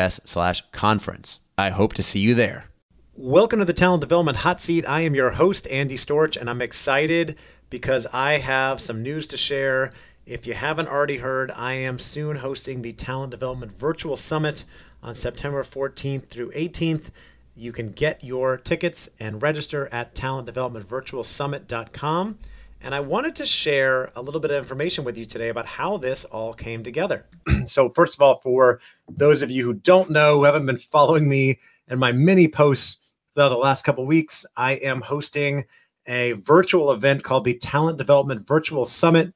us slash conference. I hope to see you there. Welcome to the Talent Development Hot Seat. I am your host, Andy Storch, and I'm excited because I have some news to share. If you haven't already heard, I am soon hosting the Talent Development Virtual Summit on September 14th through 18th. You can get your tickets and register at talentdevelopmentvirtualsummit.com. And I wanted to share a little bit of information with you today about how this all came together. so, first of all, for those of you who don't know, who haven't been following me and my many posts throughout the last couple weeks, I am hosting a virtual event called the Talent Development Virtual Summit,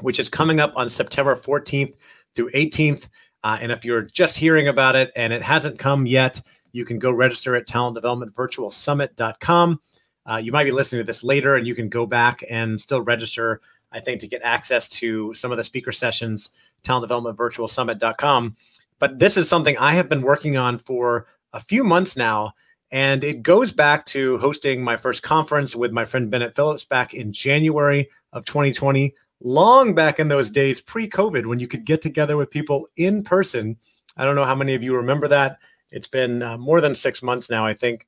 which is coming up on September 14th through 18th. Uh, and if you're just hearing about it and it hasn't come yet, you can go register at talentdevelopmentvirtualsummit.com. Uh, you might be listening to this later and you can go back and still register, I think, to get access to some of the speaker sessions, talentdevelopmentvirtualsummit.com. But this is something I have been working on for a few months now. And it goes back to hosting my first conference with my friend Bennett Phillips back in January of 2020, long back in those days pre COVID when you could get together with people in person. I don't know how many of you remember that. It's been uh, more than six months now, I think.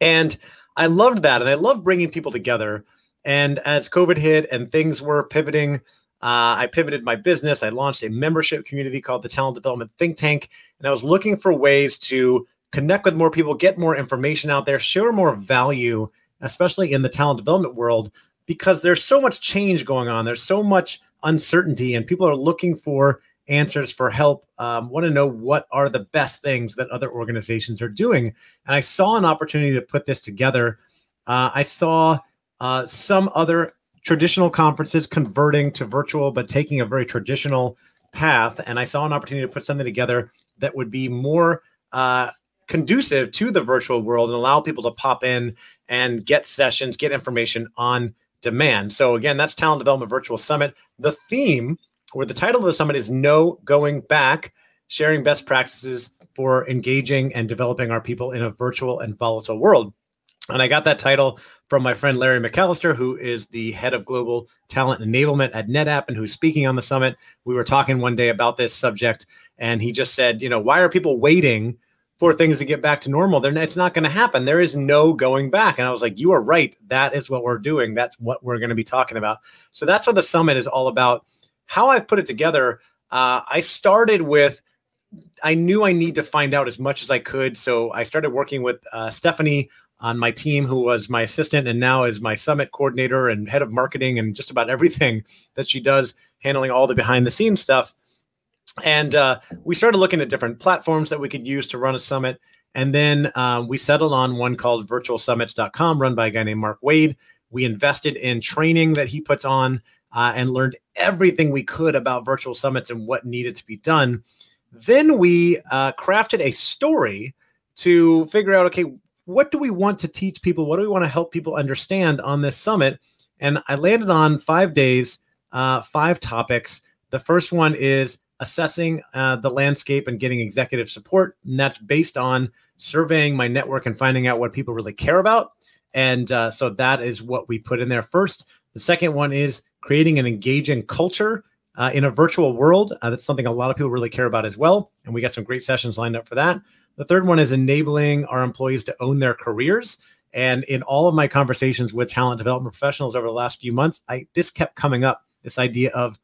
And I loved that. And I love bringing people together. And as COVID hit and things were pivoting, uh, I pivoted my business. I launched a membership community called the Talent Development Think Tank. And I was looking for ways to connect with more people, get more information out there, share more value, especially in the talent development world, because there's so much change going on. There's so much uncertainty, and people are looking for answers for help um, want to know what are the best things that other organizations are doing. And i saw an opportunity to put this together. Uh, i saw uh, some other traditional conferences converting to virtual but taking a very traditional path. And i saw an opportunity to put something together that would be more uh, conducive to the virtual world and allow people to pop in and get sessions get information on demand. So again that's talent development virtual summit. The theme where the title of the summit is No Going Back Sharing Best Practices for Engaging and Developing Our People in a Virtual and Volatile World. And I got that title from my friend Larry McAllister, who is the head of global talent enablement at NetApp and who's speaking on the summit. We were talking one day about this subject, and he just said, you know, why are people waiting for things to get back to normal? They're, it's not going to happen. There is no going back. And I was like, you are right. That is what we're doing. That's what we're going to be talking about. So that's what the summit is all about how I've put it together, uh, I started with I knew I need to find out as much as I could. So I started working with uh, Stephanie on my team, who was my assistant and now is my summit coordinator and head of marketing and just about everything that she does, handling all the behind the scenes stuff. And uh, we started looking at different platforms that we could use to run a summit. And then um, we settled on one called virtualsummits.com, run by a guy named Mark Wade. We invested in training that he puts on uh, and learned everything we could about virtual summits and what needed to be done. Then we uh, crafted a story to figure out okay, what do we want to teach people? What do we want to help people understand on this summit? And I landed on five days, uh, five topics. The first one is assessing uh, the landscape and getting executive support. And that's based on surveying my network and finding out what people really care about. And uh, so that is what we put in there first. The second one is creating an engaging culture uh, in a virtual world. Uh, that's something a lot of people really care about as well. And we got some great sessions lined up for that. The third one is enabling our employees to own their careers. And in all of my conversations with talent development professionals over the last few months, I this kept coming up. This idea of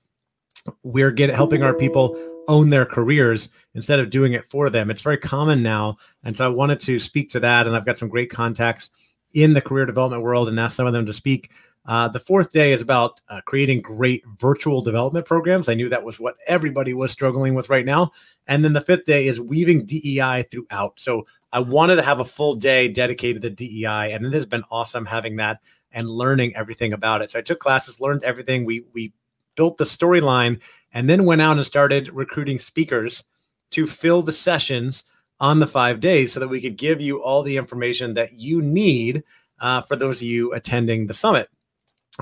we're getting helping our people own their careers instead of doing it for them. It's very common now. And so I wanted to speak to that. And I've got some great contacts in the career development world and ask some of them to speak. Uh, the fourth day is about uh, creating great virtual development programs. I knew that was what everybody was struggling with right now. And then the fifth day is weaving DEI throughout. So I wanted to have a full day dedicated to DEI, and it has been awesome having that and learning everything about it. So I took classes, learned everything. We we built the storyline, and then went out and started recruiting speakers to fill the sessions on the five days, so that we could give you all the information that you need uh, for those of you attending the summit.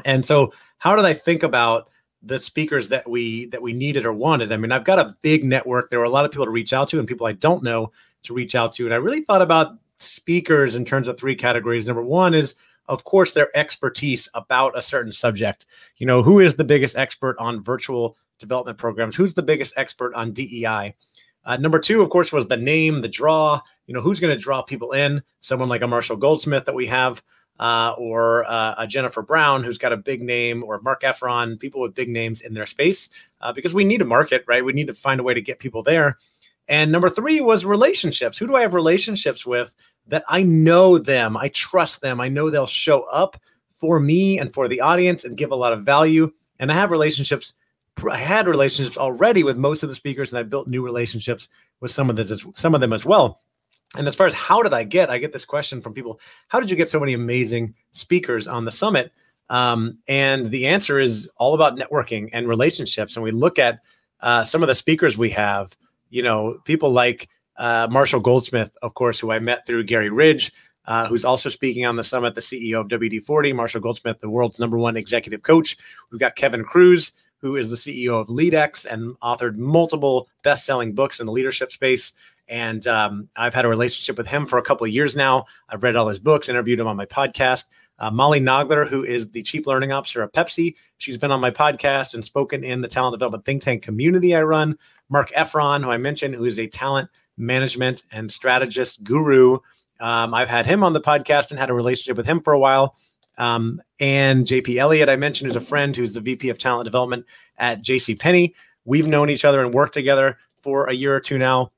And so, how did I think about the speakers that we that we needed or wanted? I mean, I've got a big network. There were a lot of people to reach out to, and people I don't know to reach out to. And I really thought about speakers in terms of three categories. Number one is, of course, their expertise about a certain subject. You know, who is the biggest expert on virtual development programs? Who's the biggest expert on DEI? Uh, number two, of course, was the name, the draw. You know, who's going to draw people in? Someone like a Marshall Goldsmith that we have, uh, or uh, a Jennifer Brown, who's got a big name, or Marc Effron, people with big names in their space, uh, because we need a market, right? We need to find a way to get people there. And number three was relationships. Who do I have relationships with that I know them? I trust them. I know they'll show up for me and for the audience and give a lot of value. And I have relationships. I had relationships already with most of the speakers, and I built new relationships with some of this, some of them as well. And as far as how did I get, I get this question from people: How did you get so many amazing speakers on the summit? Um, and the answer is all about networking and relationships. And we look at uh, some of the speakers we have you know, people like uh, Marshall Goldsmith, of course, who I met through Gary Ridge, uh, who's also speaking on the summit, the CEO of WD 40, Marshall Goldsmith, the world's number one executive coach. We've got Kevin Kruse, who is the CEO of LeadX and authored multiple best selling books in the leadership space. And um, I've had a relationship with him for a couple of years now. I've read all his books, interviewed him on my podcast. Uh, Molly Nagler, who is the chief learning officer at Pepsi, she's been on my podcast and spoken in the talent development think tank community I run. Marc Effron, who I mentioned, who is a talent management and strategist guru. Um, I've had him on the podcast and had a relationship with him for a while. Um, and JP Elliott, I mentioned, is a friend who's the VP of talent development at JC Penney. We've known each other and worked together for a year or two now.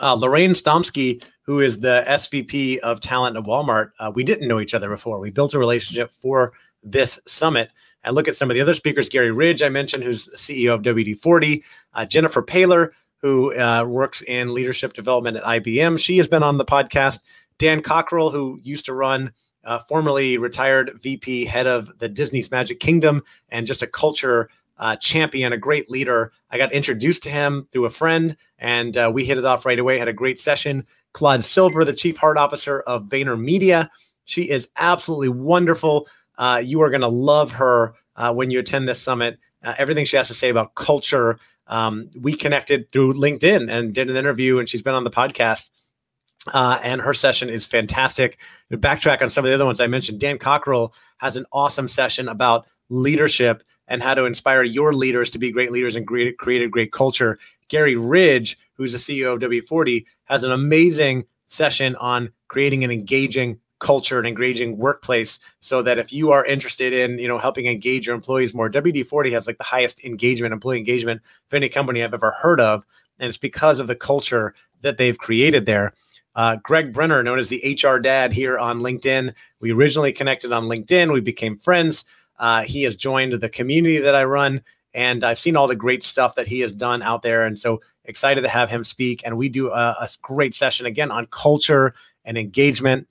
Uh, Lorraine Stomski, who is the SVP of talent at Walmart, uh, we didn't know each other before. We built a relationship for this summit. And look at some of the other speakers, Gary Ridge, I mentioned, who's CEO of WD 40, uh, Jennifer Paylor, who uh, works in leadership development at IBM. She has been on the podcast. Dan Cockerell, who used to run, uh, formerly retired VP, head of the Disney's Magic Kingdom, and just a culture uh, champion, a great leader. I got introduced to him through a friend, and uh, we hit it off right away. Had a great session. Claude Silver, the chief heart officer of VaynerMedia, Media. she is absolutely wonderful. Uh, you are going to love her uh, when you attend this summit. Uh, everything she has to say about culture. Um, we connected through LinkedIn and did an interview, and she's been on the podcast. Uh, and her session is fantastic. To backtrack on some of the other ones I mentioned, Dan Cockerell has an awesome session about leadership and how to inspire your leaders to be great leaders and create, create a great culture. Gary Ridge, who's the CEO of W40, has an amazing session on creating an engaging culture and engaging workplace so that if you are interested in you know helping engage your employees more wd40 has like the highest engagement employee engagement of any company i've ever heard of and it's because of the culture that they've created there. Uh, greg brenner known as the hr dad here on linkedin. We originally connected on linkedin. We became friends uh, he has joined the community that i run and i've seen all the great stuff that he has done out there and so excited to have him speak and we do a, a great session again on culture and engagement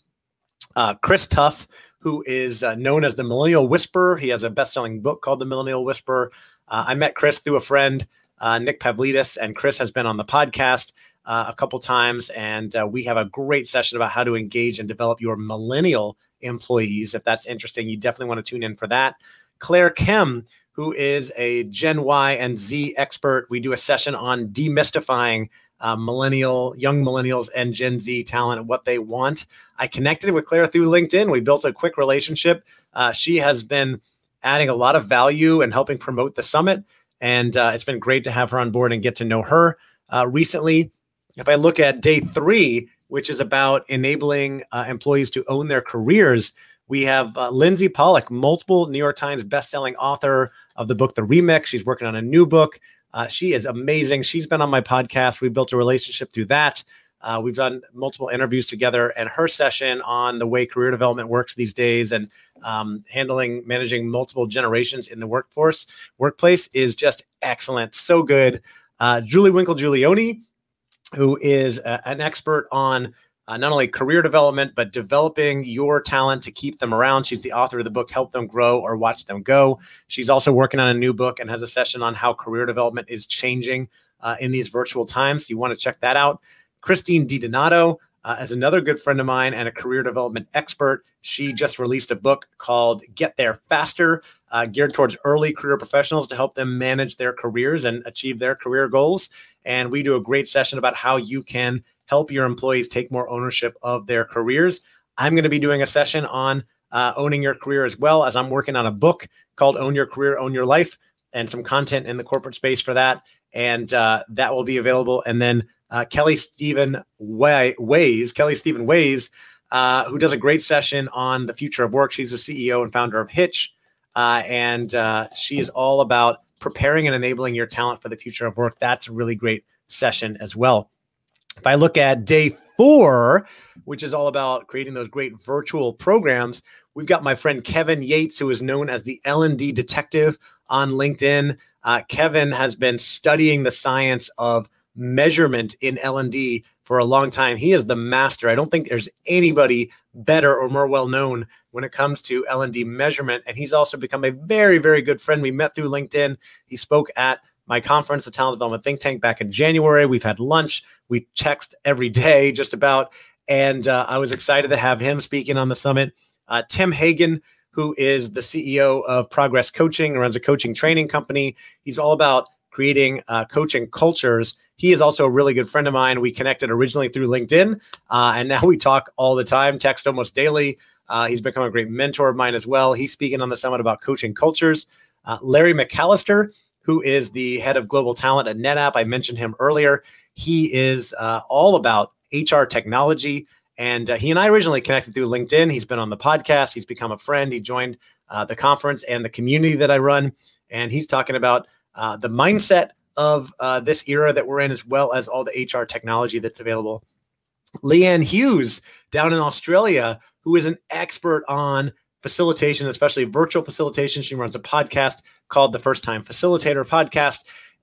uh, Chris Tuff, who is uh, known as the Millennial Whisperer. He has a best selling book called The Millennial Whisperer. Uh, I met Chris through a friend, uh, Nick Pavlidis, and Chris has been on the podcast uh, a couple times. And we have a great session about how to engage and develop your millennial employees. If that's interesting, you definitely want to tune in for that. Claire Kim, who is a Gen Y and Z expert, we do a session on demystifying uh, millennial, young millennials, and Gen Z talent and what they want. I connected with Claire through LinkedIn. We built a quick relationship. Uh, she has been adding a lot of value and helping promote the summit. And uh, it's been great to have her on board and get to know her. Uh, recently, if I look at day three, which is about enabling uh, employees to own their careers, we have uh, Lindsey Pollak, multiple New York Times bestselling author of the book The Remix. She's working on a new book. Uh, she is amazing. She's been on my podcast. We built a relationship through that. Uh, we've done multiple interviews together, and her session on the way career development works these days and um, handling managing multiple generations in the workforce workplace is just excellent. So good. Uh, Julie Winkle Giulioni, who is uh, an expert on uh, not only career development, but developing your talent to keep them around. She's the author of the book, Help Them Grow or Watch Them Go. She's also working on a new book and has a session on how career development is changing uh, in these virtual times. You want to check that out. Christine DiDonato, uh, as another good friend of mine and a career development expert, she just released a book called Get There Faster, uh, geared towards early career professionals to help them manage their careers and achieve their career goals. And we do a great session about how you can help your employees take more ownership of their careers. I'm going to be doing a session on uh, owning your career as well as I'm working on a book called Own Your Career, Own Your Life, and some content in the corporate space for that. And uh, that will be available. And then uh, Kelly Stephen Way- Ways, Kelley Steven-Waiss, uh, who does a great session on the future of work. She's the CEO and founder of Hitch. Uh, and uh, she is all about preparing and enabling your talent for the future of work. That's a really great session as well. If I look at day four, which is all about creating those great virtual programs, we've got my friend Kevin Yates, who is known as the L&D detective on LinkedIn. Uh, Kevin has been studying the science of measurement in L&D for a long time. He is the master. I don't think there's anybody better or more well known when it comes to L&D measurement and he's also become a very very good friend. We met through LinkedIn. He spoke at my conference, the Talent Development Think Tank, back in January. We've had lunch. We text every day, just about. And uh, I was excited to have him speaking on the summit. Uh, Tim Hagen, who is the CEO of Progress Coaching, runs a coaching training company. He's all about creating uh, coaching cultures. He is also a really good friend of mine. We connected originally through LinkedIn, uh, and now we talk all the time, text almost daily. Uh, he's become a great mentor of mine as well. He's speaking on the summit about coaching cultures. Uh, Larry McAllister who is the head of global talent at NetApp. I mentioned him earlier. He is uh, all about HR technology. And uh, he and I originally connected through LinkedIn. He's been on the podcast. He's become a friend. He joined the conference and the community that I run. And he's talking about uh, the mindset of uh, this era that we're in, as well as all the HR technology that's available. Leanne Hughes down in Australia, who is an expert on facilitation, especially virtual facilitation. She runs a podcast called the First Time Facilitator Podcast,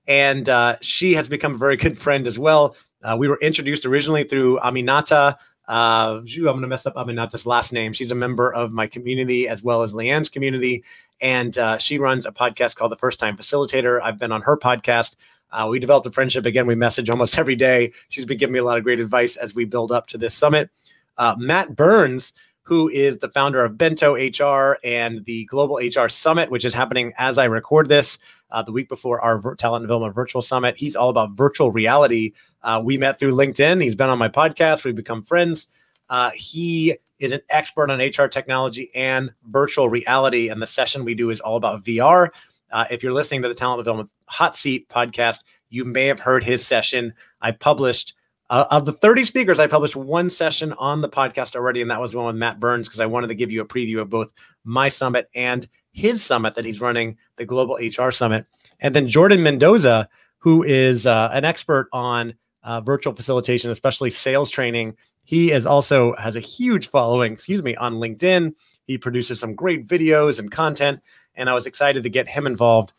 and uh, she has become a very good friend as well. Uh, we were introduced originally through Aminata. Uh, I'm going to mess up Aminata's last name. She's a member of my community as well as Leanne's community, and uh, she runs a podcast called the First Time Facilitator. I've been on her podcast. Uh, we developed a friendship. Again, we message almost every day. She's been giving me a lot of great advice as we build up to this summit. Uh, Matt Burns who is the founder of Bento HR and the Global HR Summit, which is happening as I record this uh, the week before our Talent Development Virtual Summit. He's all about virtual reality. Uh, we met through LinkedIn. He's been on my podcast. We've become friends. Uh, he is an expert on HR technology and virtual reality. And the session we do is all about VR. Uh, if you're listening to the Talent Development Hot Seat podcast, you may have heard his session. I published uh, of the 30 speakers, I published one session on the podcast already, and that was one with Matt Burns because I wanted to give you a preview of both my summit and his summit that he's running, the Global HR Summit. And then Jordan Mendoza, who is uh, an expert on uh, virtual facilitation, especially sales training. He is also has a huge following, excuse me, on LinkedIn. He produces some great videos and content, and I was excited to get him involved.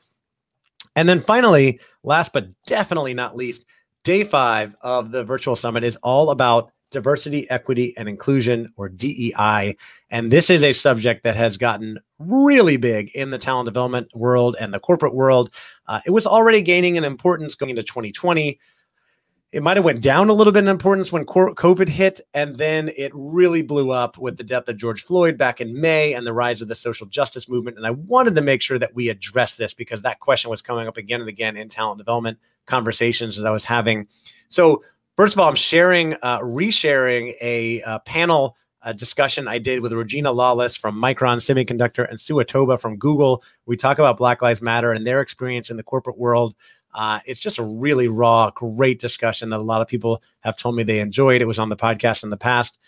And then finally, last but definitely not least, Day five of the virtual summit is all about diversity, equity, and inclusion, or DEI. And this is a subject that has gotten really big in the talent development world and the corporate world. Uh, it was already gaining an importance going into 2020. It might have went down a little bit in importance when COVID hit, and then it really blew up with the death of George Floyd back in May and the rise of the social justice movement. And I wanted to make sure that we address this because that question was coming up again and again in talent development conversations that I was having. So, first of all, I'm sharing, uh, resharing a, uh, panel uh, discussion I did with Regina Lawless from Micron Semiconductor and Sue Atoba from Google. We talk about Black Lives Matter and their experience in the corporate world. Uh, it's just a really raw, great discussion that a lot of people have told me they enjoyed. It was on the podcast in the past.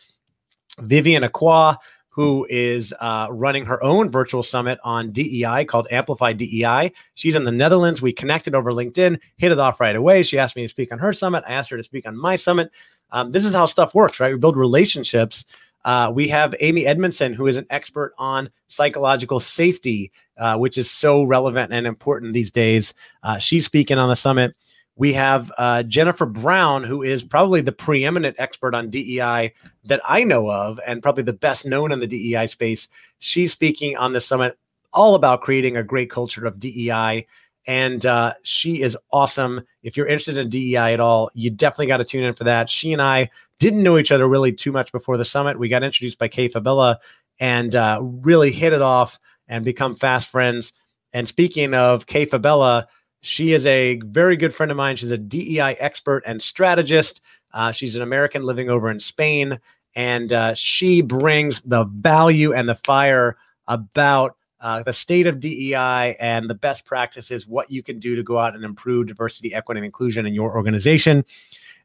Vivian Acquah, who is uh, running her own virtual summit on DEI called Amplify DEI. She's in the Netherlands. We connected over LinkedIn, hit it off right away. She asked me to speak on her summit. I asked her to speak on my summit. Um, this is how stuff works, right? We build relationships. Uh, we have Amy Edmondson, who is an expert on psychological safety, uh, which is so relevant and important these days. Uh, she's speaking on the summit. We have uh, Jennifer Brown, who is probably the preeminent expert on DEI that I know of, and probably the best known in the DEI space. She's speaking on the summit all about creating a great culture of DEI. And uh, she is awesome. If you're interested in DEI at all, you definitely got to tune in for that. She and I didn't know each other really too much before the summit. We got introduced by Kay Fabella and uh, really hit it off and become fast friends. And speaking of Kay Fabella, she is a very good friend of mine. She's a DEI expert and strategist. Uh, she's an American living over in Spain, and uh, she brings the value and the fire about uh, the state of DEI and the best practices, what you can do to go out and improve diversity, equity, and inclusion in your organization.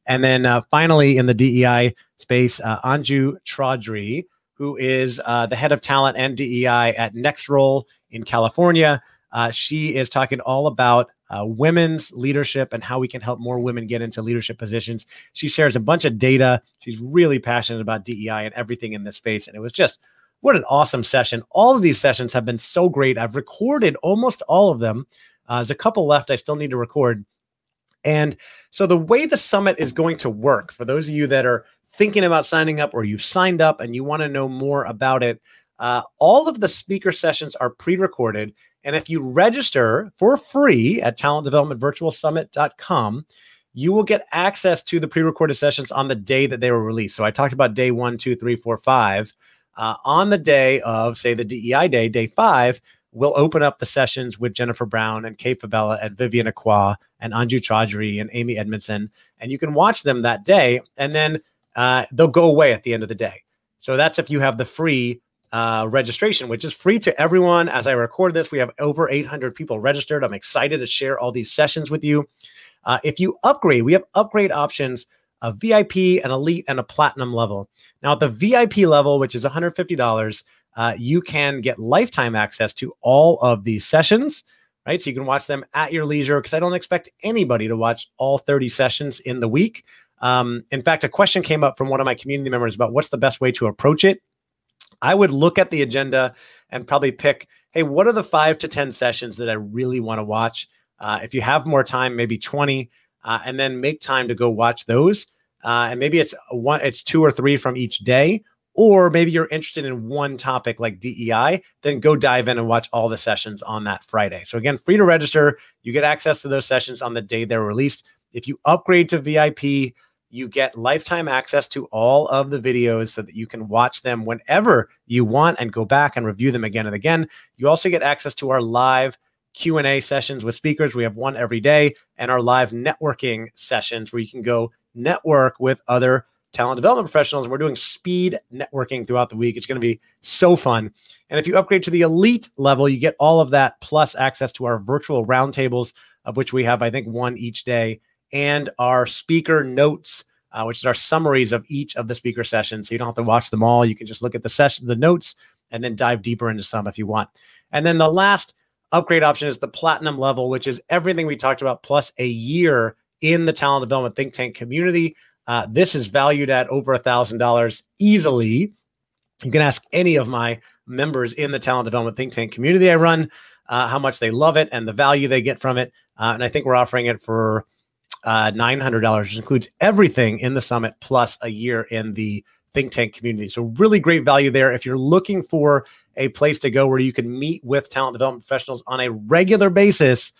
And then uh, finally, in the DEI space, uh, Anju Chaudhry, who is uh, the head of talent and DEI at NextRoll in California. Uh, she is talking all about uh, women's leadership and how we can help more women get into leadership positions. She shares a bunch of data. She's really passionate about DEI and everything in this space. And it was just what an awesome session. All of these sessions have been so great. I've recorded almost all of them. Uh, there's a couple left I still need to record. And so the way the summit is going to work for those of you that are thinking about signing up or you've signed up and you want to know more about it, uh, all of the speaker sessions are pre recorded and if you register for free at talentdevelopmentvirtualsummit.com, you will get access to the pre-recorded sessions on the day that they were released. So I talked about day one, two, three, four, five. Uh, on the day of, say, the DEI day, day five, we'll open up the sessions with Jennifer Brown and Kate Fabella and Vivian Acquah and Anju Chaudhry and Amy Edmondson. And you can watch them that day. And then uh, they'll go away at the end of the day. So that's if you have the free uh, registration, which is free to everyone. As I record this, we have over 800 people registered. I'm excited to share all these sessions with you. Uh, if you upgrade, we have upgrade options a VIP, an elite, and a platinum level. Now, at the VIP level, which is $150, uh, you can get lifetime access to all of these sessions, right? So you can watch them at your leisure because I don't expect anybody to watch all 30 sessions in the week. Um, in fact, a question came up from one of my community members about what's the best way to approach it. I would look at the agenda and probably pick, hey, what are the five to 10 sessions that I really want to watch? Uh, if you have more time, maybe 20, uh, and then make time to go watch those. Uh, and maybe it's one, it's two or three from each day, or maybe you're interested in one topic like DEI, then go dive in and watch all the sessions on that Friday. So again, free to register. You get access to those sessions on the day they're released. If you upgrade to VIP, you get lifetime access to all of the videos so that you can watch them whenever you want and go back and review them again and again. You also get access to our live Q&A sessions with speakers. We have one every day and our live networking sessions where you can go network with other talent development professionals. We're doing speed networking throughout the week. It's going to be so fun. And if you upgrade to the elite level, you get all of that plus access to our virtual roundtables, of which we have, I think, one each day and our speaker notes, uh, which is our summaries of each of the speaker sessions. So you don't have to watch them all. You can just look at the session, the notes, and then dive deeper into some if you want. And then the last upgrade option is the platinum level, which is everything we talked about plus a year in the talent development think tank community. Uh, this is valued at over a thousand dollars easily. You can ask any of my members in the talent development think tank community I run uh, how much they love it and the value they get from it. Uh, and I think we're offering it for uh, $900, which includes everything in the summit plus a year in the think tank community. So, really great value there. If you're looking for a place to go where you can meet with talent development professionals on a regular basis,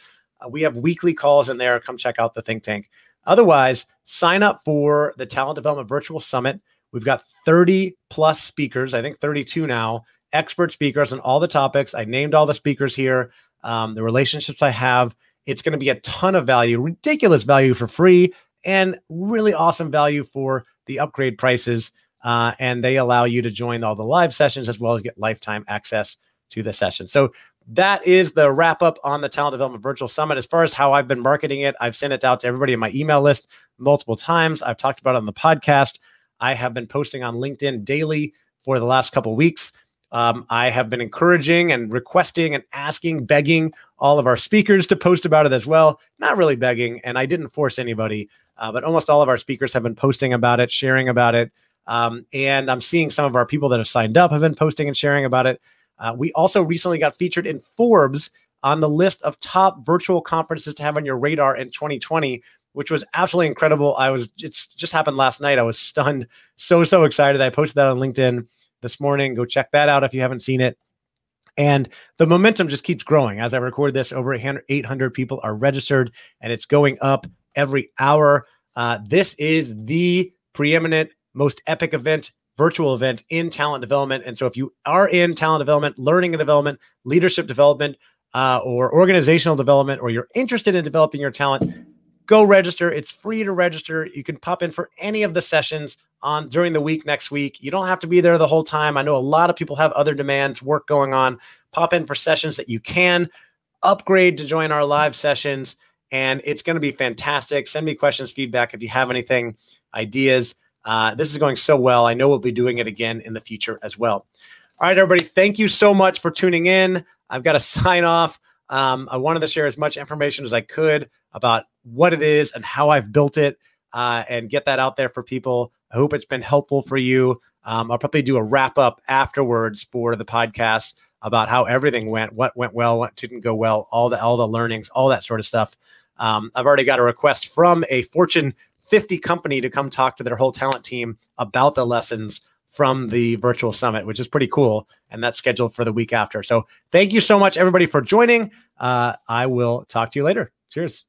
uh, we have weekly calls in there. Come check out the think tank. Otherwise, sign up for the Talent Development Virtual Summit. We've got 30 plus speakers, I think 32 now, expert speakers on all the topics. I named all the speakers here, um, the relationships I have. It's going to be a ton of value, ridiculous value for free, and really awesome value for the upgrade prices. Uh, and they allow you to join all the live sessions as well as get lifetime access to the session. So that is the wrap up on the Talent Development Virtual Summit. As far as how I've been marketing it, I've sent it out to everybody in my email list multiple times. I've talked about it on the podcast. I have been posting on LinkedIn daily for the last couple weeks. Um, I have been encouraging and requesting and asking, begging all of our speakers to post about it as well. Not really begging, and I didn't force anybody, uh, but almost all of our speakers have been posting about it, sharing about it. Um, and I'm seeing some of our people that have signed up have been posting and sharing about it. Uh, we also recently got featured in Forbes on the list of top virtual conferences to have on your radar in 2020 which was absolutely incredible. I was it's just happened last night. I was stunned, so so excited. I posted that on LinkedIn this morning. Go check that out if you haven't seen it. And the momentum just keeps growing. As I record this, over 800 people are registered, and it's going up every hour. Uh, this is the preeminent, most epic event, virtual event in talent development. And so, if you are in talent development, learning and development, leadership development, uh, or organizational development, or you're interested in developing your talent, go register. It's free to register. You can pop in for any of the sessions on during the week next week. You don't have to be there the whole time. I know a lot of people have other demands, work going on. Pop in for sessions that you can upgrade to join our live sessions and it's going to be fantastic. Send me questions, feedback if you have anything, ideas. Uh, this is going so well. I know we'll be doing it again in the future as well. All right, everybody, thank you so much for tuning in. I've got to sign off. Um, I wanted to share as much information as I could about what it is and how I've built it uh, and get that out there for people. I hope it's been helpful for you. Um, I'll probably do a wrap up afterwards for the podcast about how everything went, what went well, what didn't go well, all the all the learnings, all that sort of stuff. Um, I've already got a request from a Fortune 50 company to come talk to their whole talent team about the lessons from the virtual summit, which is pretty cool. And that's scheduled for the week after. So thank you so much, everybody, for joining. Uh, I will talk to you later. Cheers.